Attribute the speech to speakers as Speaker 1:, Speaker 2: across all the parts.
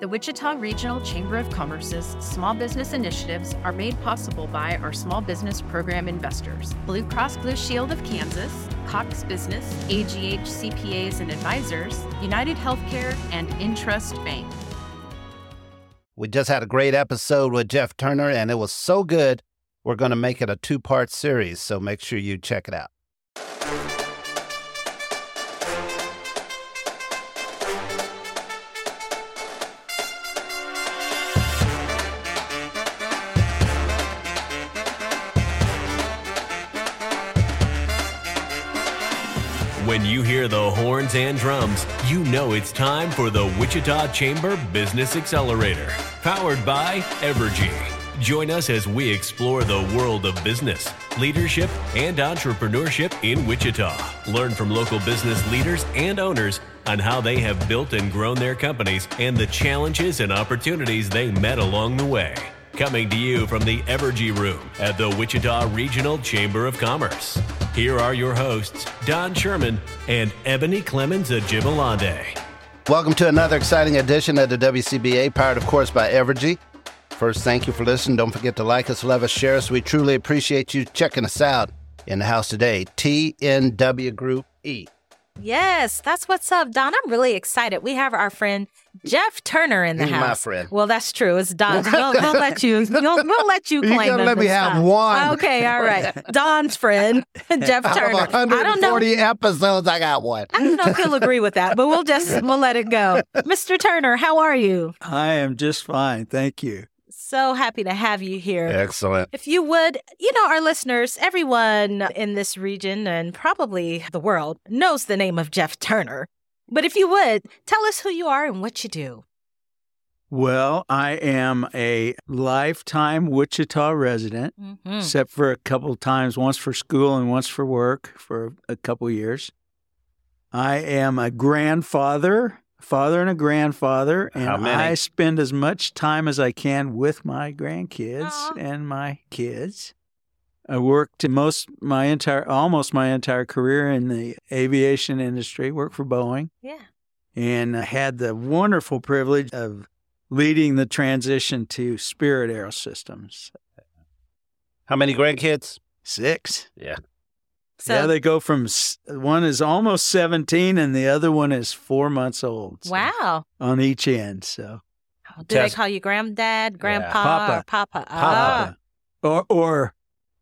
Speaker 1: The Wichita Regional Chamber of Commerce's small business initiatives are made possible by our small business program investors Blue Cross Blue Shield of Kansas, Cox Business, AGH CPAs and Advisors, United Healthcare, and Intrust Bank.
Speaker 2: We just had a great episode with Jeff Turner, and it was so good, we're going to make it a two part series. So make sure you check it out.
Speaker 3: When you hear the horns and drums, you know it's time for the Wichita Chamber Business Accelerator, powered by Evergy. Join us as we explore the world of business, leadership, and entrepreneurship in Wichita. Learn from local business leaders and owners on how they have built and grown their companies and the challenges and opportunities they met along the way. Coming to you from the Evergy Room at the Wichita Regional Chamber of Commerce. Here are your hosts, Don Sherman and Ebony Clemens Ajibalande.
Speaker 2: Welcome to another exciting edition of the WCBA, powered, of course, by Evergy. First, thank you for listening. Don't forget to like us, love us, share us. We truly appreciate you checking us out in the house today. TNW Group E.
Speaker 4: Yes, that's what's up, Don. I'm really excited. We have our friend Jeff Turner in the
Speaker 2: He's
Speaker 4: house.
Speaker 2: my friend.
Speaker 4: Well, that's true. It's Don. we'll, we'll let you. We'll, we'll let you
Speaker 2: You
Speaker 4: claim
Speaker 2: gotta let me have
Speaker 4: time.
Speaker 2: one.
Speaker 4: Okay, all right. Don's friend, Jeff
Speaker 2: Out
Speaker 4: Turner.
Speaker 2: of
Speaker 4: I don't know.
Speaker 2: 140 episodes, I got one.
Speaker 4: I don't know if he'll agree with that, but we'll just we'll let it go. Mr. Turner, how are you?
Speaker 5: I am just fine. Thank you.
Speaker 4: So happy to have you here.
Speaker 2: Excellent.
Speaker 4: If you would, you know, our listeners, everyone in this region and probably the world knows the name of Jeff Turner. But if you would, tell us who you are and what you do.
Speaker 5: Well, I am a lifetime Wichita resident,
Speaker 4: Mhm.
Speaker 5: except for a couple times, once for school and once for work for a couple years. I am a grandfather, father and a grandfather, and I spend as much time as I can with my grandkids
Speaker 4: Aw.
Speaker 5: and my kids. I worked most my entire almost my entire career in the aviation industry, worked for Boeing.
Speaker 4: Yeah.
Speaker 5: and I had the wonderful privilege of leading the transition to Spirit Aerosystems.
Speaker 2: How many grandkids?
Speaker 5: Six.
Speaker 2: Yeah.
Speaker 4: So,
Speaker 5: yeah, they go from one is almost 17 and the other one is four months old. so
Speaker 4: wow.
Speaker 5: On each end. So,
Speaker 4: Do
Speaker 2: Tess-
Speaker 4: they call you granddad, grandpa,
Speaker 5: Papa.
Speaker 4: or papa? Ah,
Speaker 5: Papa. Or, or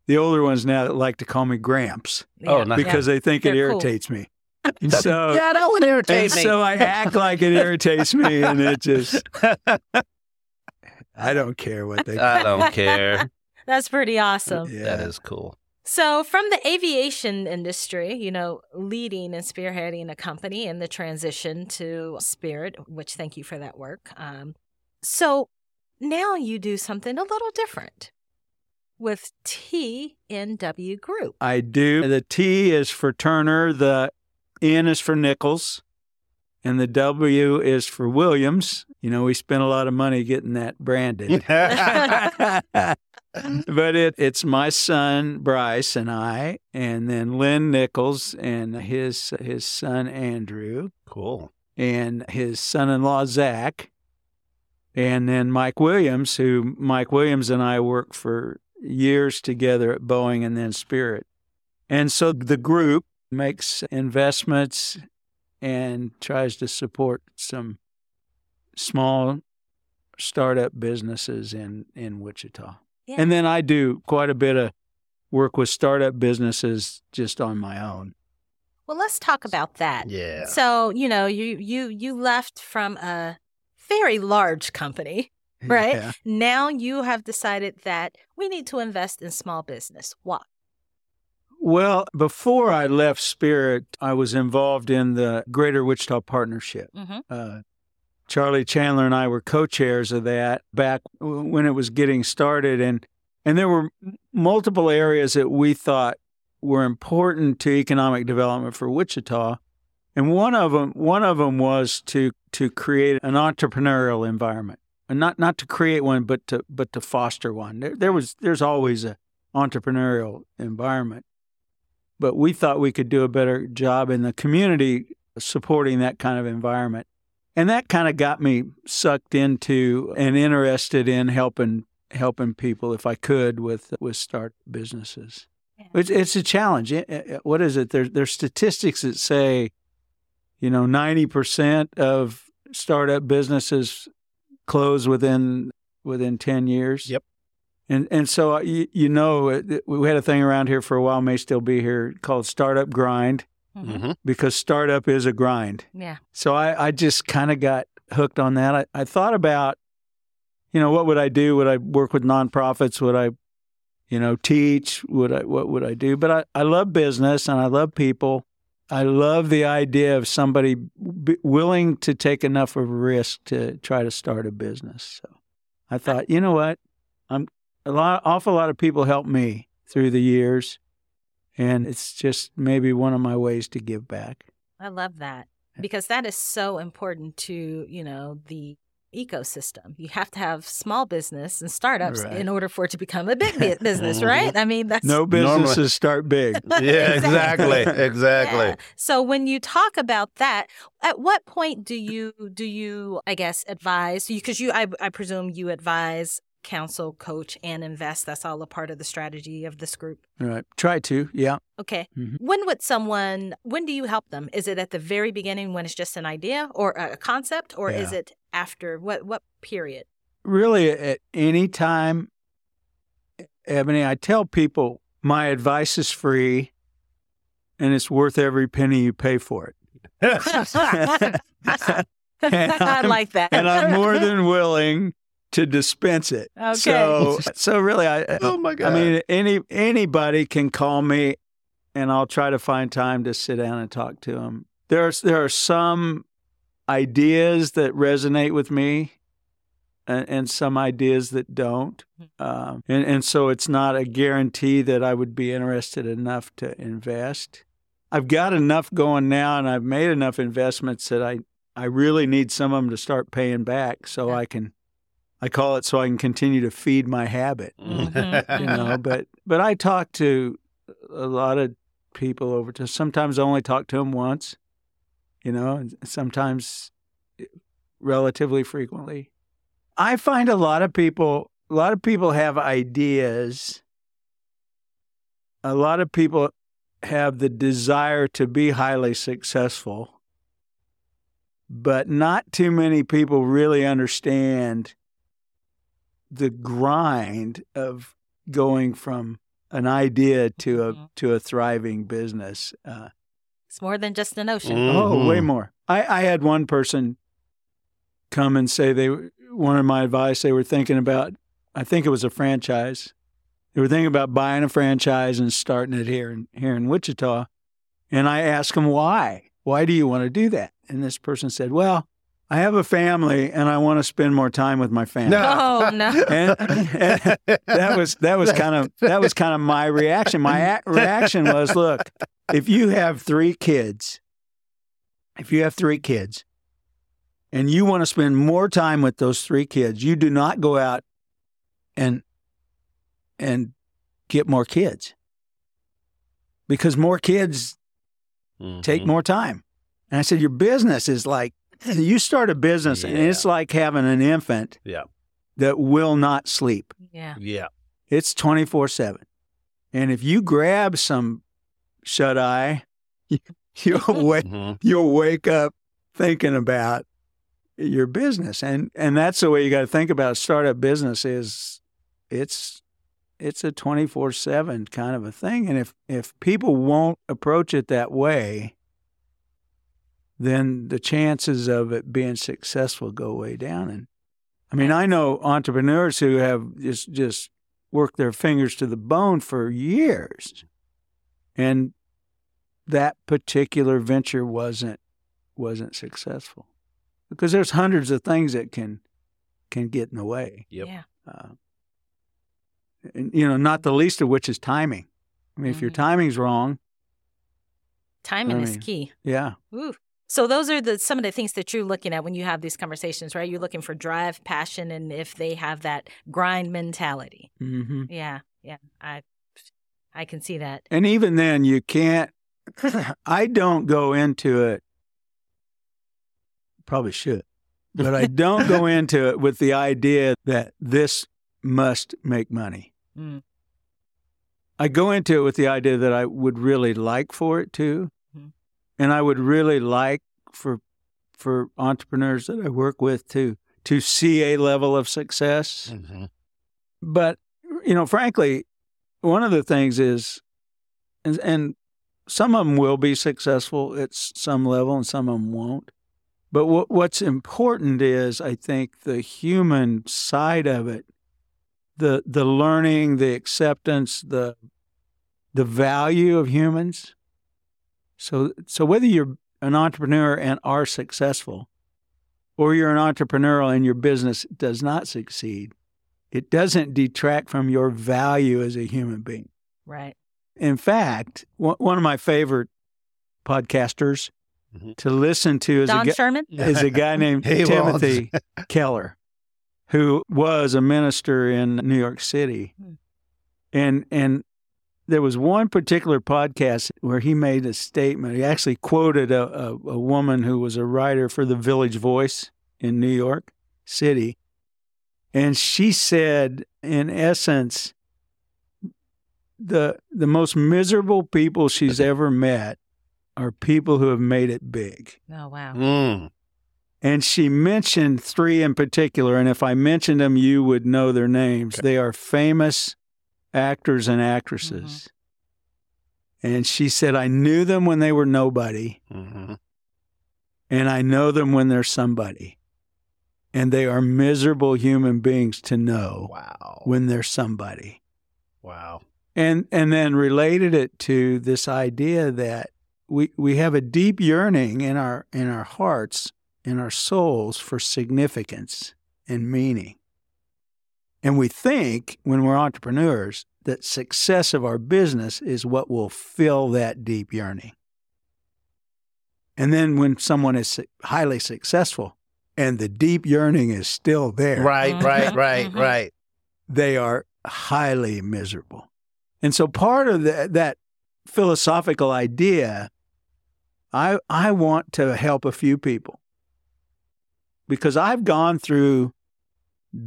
Speaker 5: the older ones now that like to call me Gramps
Speaker 2: Oh,
Speaker 4: yeah.
Speaker 2: nice.
Speaker 5: because they think it
Speaker 4: They're cool.
Speaker 5: irritates me. And so,
Speaker 2: yeah, that would irritate
Speaker 5: and
Speaker 2: me.
Speaker 5: so I act like it irritates me and it just, I don't care what they
Speaker 2: I don't care.
Speaker 4: That's pretty awesome.
Speaker 5: Yeah.
Speaker 2: That is cool.
Speaker 4: So, from the aviation industry, you know, leading and spearheading a company in the transition to Spirit, which thank you for that work. Um, so, now you do something a little different with TNW Group.
Speaker 5: I do. The T is for Turner, the N is for Nichols, and the W is for Williams. You know, we spent a lot of money getting that branded. Mm-hmm. but it, it's my son Bryce and I, and then Lynn Nichols and his his son Andrew,
Speaker 2: cool.
Speaker 5: and his son-in-law Zach, and then Mike Williams, who Mike Williams and I worked for years together at Boeing and then Spirit. And so the group makes investments and tries to support some small startup businesses in, in Wichita.
Speaker 4: Yeah.
Speaker 5: And then I do quite a bit of work with startup businesses just on my own.
Speaker 4: Well, let's talk about that.
Speaker 2: Yeah.
Speaker 4: So, you know, you you you left from a very large company, right?
Speaker 5: Yeah.
Speaker 4: Now you have decided that we need to invest in small business. Why?
Speaker 5: Well, before I left Spirit, I was involved in the Greater Wichita Partnership.
Speaker 4: Mhm.
Speaker 5: Uh, Charlie Chandler and I were co-chairs of that back when it was getting started, and and there were multiple areas that we thought were important to economic development for Wichita, and one of them one of them was to to create an entrepreneurial environment, and not not to create one, but to but to foster one. There, there was there's always a entrepreneurial environment but we thought we could do a better job in the community supporting that kind of environment. And that kind of got me sucked into and interested in helping helping people if I could with with start businesses.
Speaker 4: Yeah.
Speaker 5: It's, it's a challenge. It- it- What is it? There, there's statistics that say, you know, ninety percent of startup businesses close within within ten years.
Speaker 2: Yep.
Speaker 5: And and so uh, you, you know it- it- we had a thing around here for a while, may still be here, called startup grind.
Speaker 2: Mm-hmm.
Speaker 5: because startup is a grind.
Speaker 4: Yeah.
Speaker 5: So I, I just kind of got hooked on that. I, I thought about, you know, what would I do? Would I work with nonprofits? Would I, you know, teach? Would I, what would I do? But I, I love business and I love people. I love the idea of somebody b- willing to take enough of a risk to try to start a business. So I thought, you know what? I'm a lot, awful lot of people helped me through the years, and it's just maybe one of my ways to give back.
Speaker 4: I love that because that is so important to, you know, the ecosystem. You have to have small business and startups
Speaker 5: Right.
Speaker 4: in order for it to become a big business, mm-hmm. right? I mean, that's
Speaker 5: No
Speaker 2: Normally-
Speaker 5: businesses start big.
Speaker 2: Yeah, exactly, exactly.
Speaker 4: Yeah. So when you talk about that, at what point do you do you I guess advise you because you I, I presume you advise, counsel, coach, and invest. That's all a part of the strategy of this group.
Speaker 5: Right. Try to. Yeah.
Speaker 4: Okay.
Speaker 5: Mhm.
Speaker 4: When would someone, when do you help them? Is it at the very beginning when it's just an idea or a concept, or is it after? What what period?
Speaker 5: Really, at any time, Ebony, I tell people my advice is free and it's worth every penny you pay for it.
Speaker 4: I like that.
Speaker 5: and I'm more than willing to dispense it.
Speaker 4: Okay.
Speaker 5: So, so really, I,
Speaker 2: oh my god.
Speaker 5: I mean, any anybody can call me, and I'll try to find time to sit down and talk to them. There's there are some ideas that resonate with me, and, and some ideas that don't, um, and and so it's not a guarantee that I would be interested enough to invest. I've got enough going now, and I've made enough investments that I I really need some of them to start paying back, so I can. I call it so I can continue to feed my habit
Speaker 4: Mhm.
Speaker 5: you know but but i talk to a lot of people over to sometimes i only talk to them once you know and sometimes eh, relatively frequently i find a lot of people a lot of people have ideas a lot of people have the desire to be highly successful but not too many people really understand the grind of going from an idea to a
Speaker 4: Mhm.
Speaker 5: to a thriving business. Uh,
Speaker 4: It's more than just an ocean.
Speaker 2: Mm.
Speaker 5: Oh, way more. I, I had one person come and say they wanted my advice. They were thinking about, I think it was a franchise. They were thinking about buying a franchise and starting it here in, here in Wichita. And I asked them why. Why do you want to do that? And this person said, Well, I have a family and I want to spend more time with my family.
Speaker 4: Oh, no.
Speaker 5: And, and that was that was kind of that was kind of my reaction. My a- reaction was, look, if you have three kids, if you have three kids, and you want to spend more time with those three kids, you do not go out and and get more kids because more kids take
Speaker 2: Mhm.
Speaker 5: more time. And I said, your business is like you start a business and it's like having an infant
Speaker 2: Yeah.
Speaker 5: that will not sleep.
Speaker 4: Yeah.
Speaker 2: Yeah.
Speaker 5: It's 24 7. And if you grab some shut eye, you'll wake,
Speaker 2: Mhm.
Speaker 5: you'll wake up thinking about your business. And, and that's the way you got to think about a startup business is it's, it's a 24 7 kind of a thing. And if, if people won't approach it that way, then the chances of it being successful go way down. And I mean, I know entrepreneurs who have just just worked their fingers to the bone for years, and that particular venture wasn't wasn't successful because there's hundreds of things that can can get in the way.
Speaker 2: Yep.
Speaker 4: Yeah.
Speaker 5: Uh, and, you know, not the least of which is timing. I mean, if your
Speaker 4: Mhm.
Speaker 5: timing's wrong,
Speaker 4: Timing
Speaker 5: I
Speaker 4: is key.
Speaker 5: yeah,
Speaker 4: Ooh. So those are the some of the things that you're looking at when you have these conversations, right? You're looking for drive, passion, and if they have that grind mentality.
Speaker 5: hmm
Speaker 4: Yeah, yeah, I, I can see that.
Speaker 5: And even then, you can't. I don't go into it. Probably should. but I don't go into it with the idea that this must make money.
Speaker 4: Mm.
Speaker 5: I go into it with the idea that I would really like for it to. And I would really like for for entrepreneurs that I work with to to see a level of success.
Speaker 2: Mm-hmm.
Speaker 5: But you know, frankly, one of the things is, and, and some of them will be successful at some level, and some of them won't. But what what's important is, I think, the human side of it, the the learning, the acceptance, the the value of humans. So so whether you're an entrepreneur and are successful, or you're an entrepreneur and your business does not succeed, it doesn't detract from your value as a human being.
Speaker 4: Right.
Speaker 5: In fact, one one of my favorite podcasters
Speaker 2: Mhm.
Speaker 5: to listen to is a,
Speaker 4: Don
Speaker 5: guy,
Speaker 4: Sherman?
Speaker 5: is a guy named
Speaker 2: He was.
Speaker 5: Timothy Keller, who was a minister in New York City.
Speaker 4: Hmm.
Speaker 5: And and there was one particular podcast where he made a statement. He actually quoted a, a, a woman who was a writer for the Village Voice in New York City. And she said, in essence, the the most miserable people she's ever met are people who have made it big.
Speaker 4: Oh, wow.
Speaker 2: Mm.
Speaker 5: And she mentioned three in particular. And if I mentioned them, you would know their names. They are famous actors and actresses. And she said, I knew them when they were nobody,
Speaker 2: hmm
Speaker 5: and I know them when they're somebody. And they are miserable human beings to know
Speaker 2: Wow.
Speaker 5: when they're somebody.
Speaker 2: Wow.
Speaker 5: And and then related it to this idea that we we have a deep yearning in our in our hearts, in our souls for significance and meaning. And we think when we're entrepreneurs that success of our business is what will fill that deep yearning. And then when someone is highly successful and the deep yearning is still there,
Speaker 2: Right, right,
Speaker 4: Mhm,
Speaker 2: right,
Speaker 4: mhm.
Speaker 2: right.
Speaker 5: they are highly miserable. And so part of the, that philosophical idea, I, I want to help a few people because I've gone through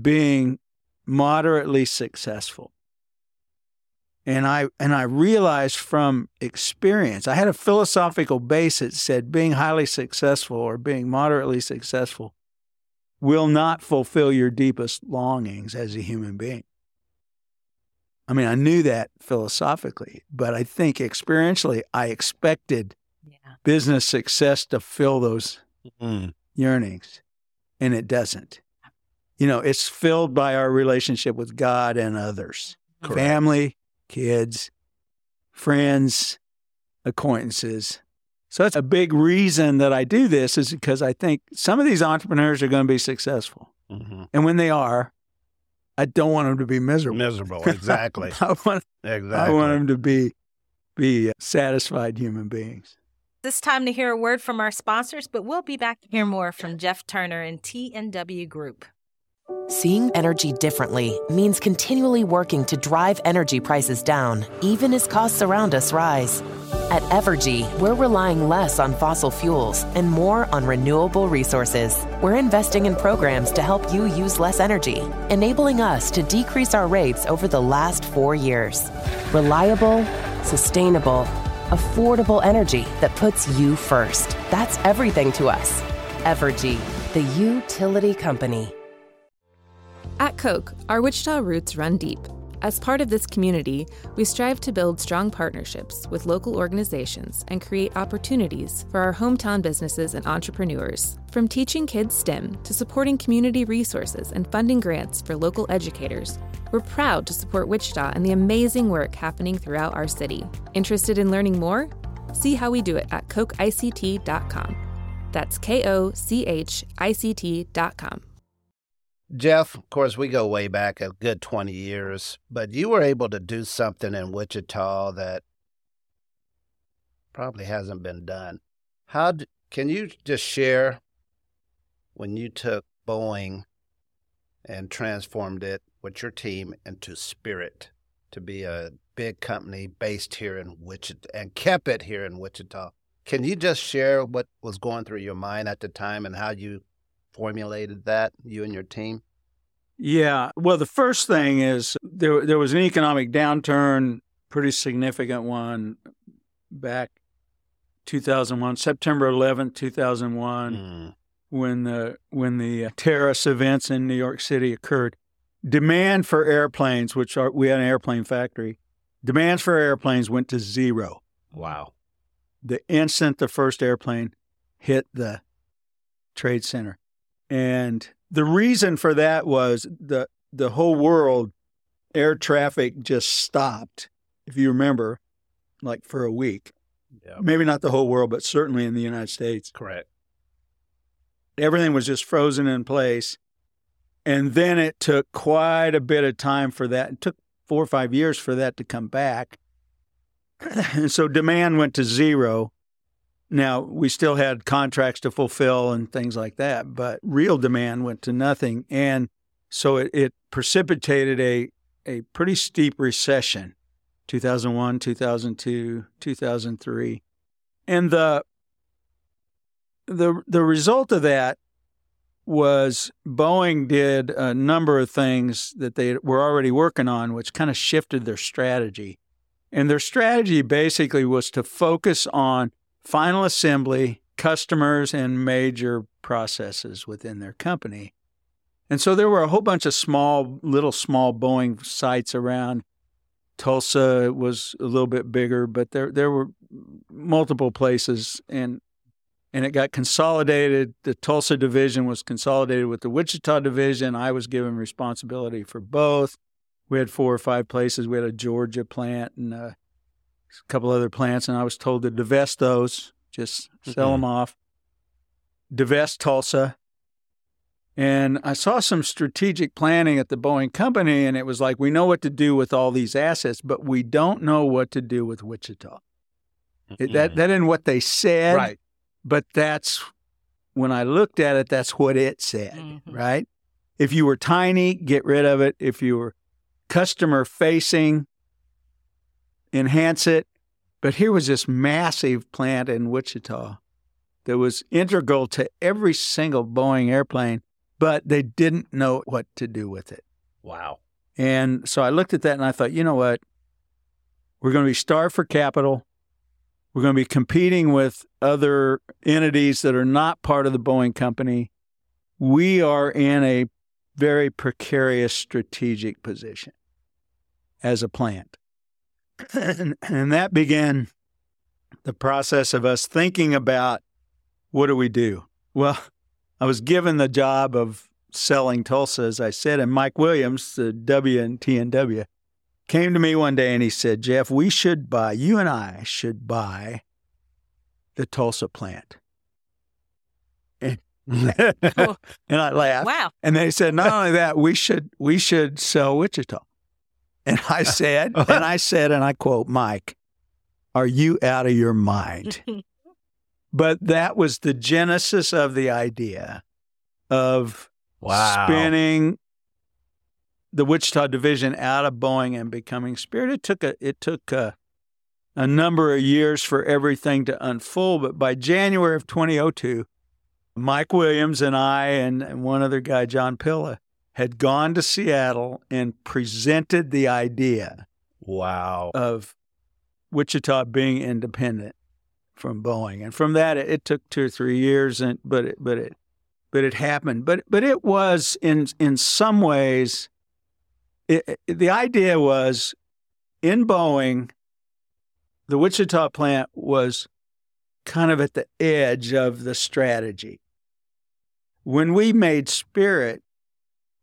Speaker 5: being moderately successful. And I and I realized from experience, I had a philosophical base that said being highly successful or being moderately successful will not fulfill your deepest longings as a human being. I mean, I knew that philosophically, but I think experientially, I expected
Speaker 4: Yeah.
Speaker 5: business success to fill those
Speaker 2: Mm.
Speaker 5: yearnings, and it doesn't. You know, it's filled by our relationship with God and others
Speaker 2: Correct.
Speaker 5: family, kids, friends, acquaintances. So that's a big reason that I do this is because I think some of these entrepreneurs are going to be successful.
Speaker 2: hmm
Speaker 5: And when they are, I don't want them to be miserable.
Speaker 2: Miserable. Exactly.
Speaker 5: I want,
Speaker 2: exactly.
Speaker 5: I want them to be be satisfied human beings.
Speaker 4: This time to hear a word from our sponsors, but we'll be back to hear more from Jeff Turner and TNW Group.
Speaker 6: Seeing energy differently means continually working to drive energy prices down, even as costs around us rise. At Evergy, we're relying less on fossil fuels and more on renewable resources. We're investing in programs to help you use less energy, enabling us to decrease our rates over the last four years. Reliable, sustainable, affordable energy that puts you first. That's everything to us. Evergy, the utility company.
Speaker 7: At Koch, our Wichita roots run deep. As part of this community, we strive to build strong partnerships with local organizations and create opportunities for our hometown businesses and entrepreneurs. From teaching kids STEM to supporting community resources and funding grants for local educators, we're proud to support Wichita and the amazing work happening throughout our city. Interested in learning more? See how we do it at kochict.com. That's K O C H I C T.com.
Speaker 2: Jeff, of course, we go way back a good 20 years, but you were able to do something in Wichita that probably hasn't been done. How d- can you just share when you took Boeing and transformed it with your team into Spirit to be a big company based here in Wichita and kept it here in Wichita? Can you just share what was going through your mind at the time and how you formulated that, you and your team?
Speaker 5: Yeah. Well, the first thing is there there was an economic downturn, pretty significant one back 2001, September 11th, 2001,
Speaker 2: Mm.
Speaker 5: when the when the uh, terrorist events in New York City occurred. Demand for airplanes, which are we had an airplane factory, demands for airplanes went to zero.
Speaker 2: Wow.
Speaker 5: The instant the first airplane hit the trade center. And the reason for that was the the whole world air traffic just stopped. If you remember, like for a week.
Speaker 2: Yeah.
Speaker 5: Maybe not the whole world, but certainly in the United States.
Speaker 2: Correct.
Speaker 5: Everything was just frozen in place. And then it took quite a bit of time for that. It took four or five years for that to come back. And so demand went to zero. Now, we still had contracts to fulfill and things like that, but real demand went to nothing. And so it, it precipitated a, a pretty steep recession 2001, 2002, 2003. And the, the, the result of that was Boeing did a number of things that they were already working on, which kind of shifted their strategy. And their strategy basically was to focus on final assembly, customers, and major processes within their company. And so there were a whole bunch of small, little small Boeing sites around. Tulsa was a little bit bigger, but there there were multiple places, and and it got consolidated. The Tulsa division was consolidated with the Wichita division. I was given responsibility for both. We had four or five places. We had a Georgia plant and couple other plants, and I was told to divest those, just sell
Speaker 2: Mhm.
Speaker 5: them off. Divest Tulsa. And I saw some strategic planning at the Boeing company, and it was like, we know what to do with all these assets, but we don't know what to do with Wichita. It, that, that isn't what they said,
Speaker 2: right.
Speaker 5: but that's when I looked at it, that's what it said,
Speaker 4: Mhm.
Speaker 5: right? If you were tiny, get rid of it. If you were customer facing, enhance it. But here was this massive plant in Wichita that was integral to every single Boeing airplane, but they didn't know what to do with it.
Speaker 2: Wow.
Speaker 5: And so I looked at that and I thought, you know what? We're going to be starved for capital. We're going to be competing with other entities that are not part of the Boeing company. We are in a very precarious strategic position as a plant. And, and that began the process of us thinking about what do we do? Well, I was given the job of selling Tulsa, as I said, and Mike Williams, the W and TNW, came to me one day and he said, Jeff, we should buy, you and I should buy the Tulsa plant. And, and I laughed.
Speaker 4: Wow.
Speaker 5: And they said, not only that, we should we should sell Wichita. And I said, and I said, and I quote Mike, are you out of your mind? but that was the genesis of the idea of
Speaker 2: Wow.
Speaker 5: spinning the Wichita division out of Boeing and becoming Spirit. It took a it took a, a number of years for everything to unfold, but by January of 2002, Mike Williams and I and, and one other guy, John Pilla, had gone to Seattle and presented the idea
Speaker 2: Wow.
Speaker 5: of Wichita being independent from Boeing, and from that it, it took two or three years, and but it, but it but it happened. But but it was in in some ways, it- the idea was in Boeing, the Wichita plant was kind of at the edge of the strategy. When we made Spirit,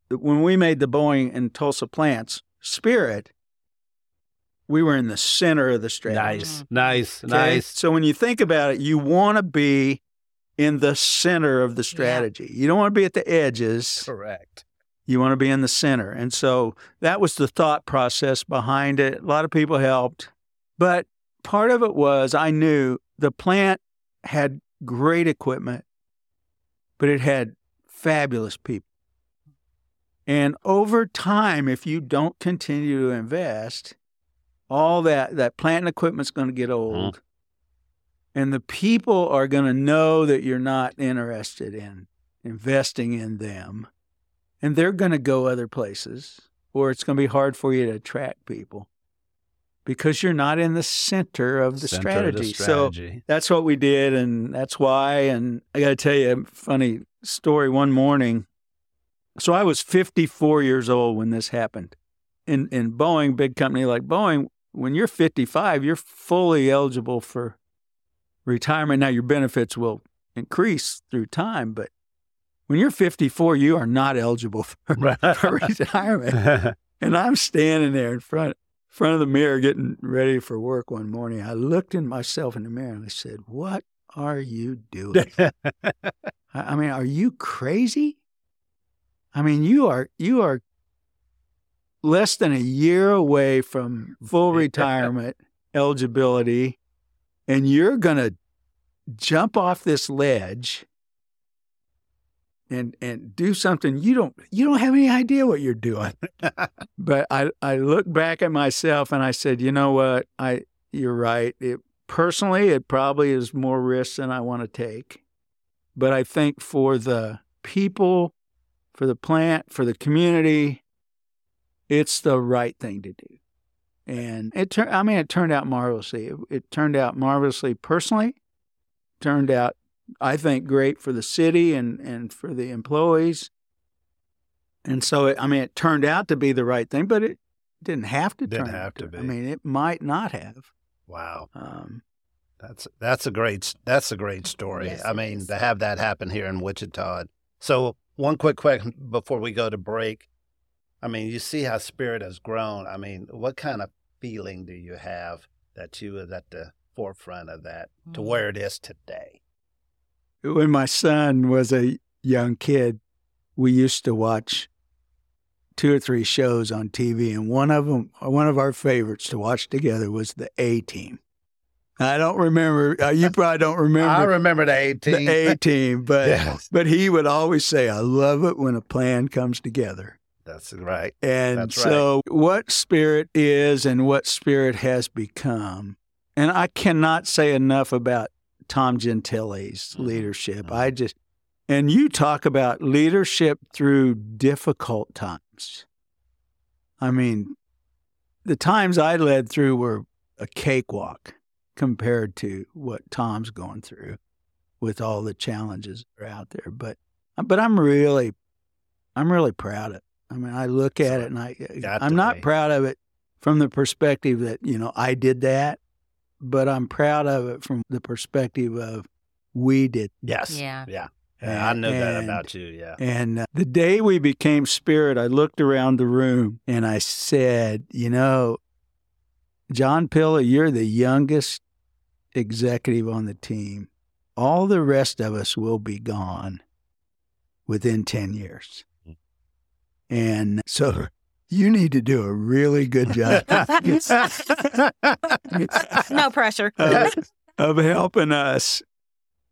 Speaker 5: when we made the Boeing and Tulsa plants, Spirit, we were in the center of the strategy.
Speaker 2: Nice. Mm-hmm. Nice.
Speaker 5: Okay?
Speaker 2: Nice.
Speaker 5: So when you think about it, you want to be in the center of the strategy. You don't want to be at the edges.
Speaker 2: Correct.
Speaker 5: You want to be in the center. And so that was the thought process behind it. A lot of people helped. But part of it was I knew the plant had great equipment, but it had fabulous people. And over time, if you don't continue to invest, all that, that plant and equipment's going to get uh-huh. old. And the people are going to know that you're not interested in investing in them, and they're going to go other places, or it's going to be hard for you to attract people because you're not in the center of the,
Speaker 2: Center
Speaker 5: strategy.
Speaker 2: of the strategy.
Speaker 5: So that's what we did, and that's why. And I got to tell you a funny story. One morning, so I was 54 years old when this happened. In in Boeing, big company like Boeing, when you're 55, you're fully eligible for retirement. Now your benefits will increase through time, but when you're 54, you are not eligible for, for retirement. And I'm standing there in front front of the mirror getting ready for work one morning. I looked in myself in the mirror and I said, "What are you doing? I mean, are you crazy? I mean, you are you are less than a year away from full retirement eligibility and you're going to jump off this ledge and and do something you don't you don't have any idea what you're doing. But i i look back at myself and i said you know what? I you're right. It personally it probably is more risk than i want to take. But i think for the people for the plant for the community it's the right thing to do and it turned i mean it turned out marvelously it, it turned out marvelously personally turned out I think great for the city and, and for the employees. And so, it, I mean, it turned out to be the right thing, but it didn't have to
Speaker 2: Didn't
Speaker 5: turn
Speaker 2: have
Speaker 5: out
Speaker 2: to
Speaker 5: I mean, it might not have.
Speaker 2: wow.
Speaker 5: Um,
Speaker 2: That's that's a great that's a great story.
Speaker 4: Yes,
Speaker 2: I mean,
Speaker 4: is.
Speaker 2: to have that happen here in Wichita. So, one quick question before we go to break. I mean, you see how Spirit has grown. I mean, what kind of feeling do you have that you was at the forefront of that to
Speaker 4: Mm.
Speaker 2: where it is today?
Speaker 5: when my son was a young kid, we used to watch two or three shows on TV, and one of them, one of our favorites to watch together was the A Team. I don't remember. Uh, you probably don't remember.
Speaker 2: I remember the 18.
Speaker 5: the A team, but
Speaker 2: Yes.
Speaker 5: but he would always say, "I love it when a plan comes together."
Speaker 2: That's right.
Speaker 5: And
Speaker 2: That's
Speaker 5: so, what spirit is and what spirit has become, and I cannot say enough about Tom Gentile's
Speaker 2: Mhm.
Speaker 5: leadership. I just, and you talk about leadership through difficult times. I mean, the times I led through were a cakewalk compared to what Tom's going through with all the challenges that are out there. But, but I'm really, I'm really proud of it. I mean, I look at it and I I'm not
Speaker 2: be.
Speaker 5: proud of it from the perspective that, you know, I did that, but I'm proud of it from the perspective of we did.
Speaker 2: Yes.
Speaker 4: Yeah.
Speaker 2: Yeah. Yeah, I knew that about you. Yeah.
Speaker 5: And uh, the day we became spirit, I looked around the room and I said, you know, John Pilla, you're the youngest executive on the team. All the rest of us will be gone within 10 years. Mm. And so you need to do a really good job
Speaker 4: no pressure.
Speaker 5: of, of helping us.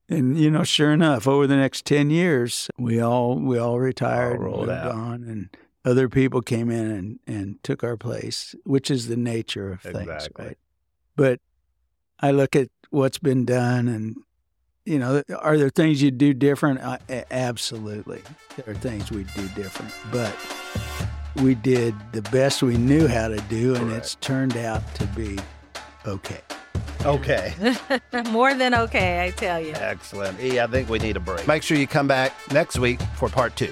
Speaker 5: And you know, sure enough, over the next ten years, we all we all retired, and
Speaker 2: rolled
Speaker 5: moved
Speaker 2: out.
Speaker 5: on, and other people came in and, and took our place, which is the nature of things,
Speaker 2: Exactly.
Speaker 5: right? But I look at what's been done, and you know, are there things you do different? I, a- absolutely, there are things we do different, but we did the best we knew how to do, and it's turned out to be okay.
Speaker 2: Okay.
Speaker 4: More than okay, I tell you.
Speaker 2: Excellent. E, I think we need a break. Make sure you come back next week for part two.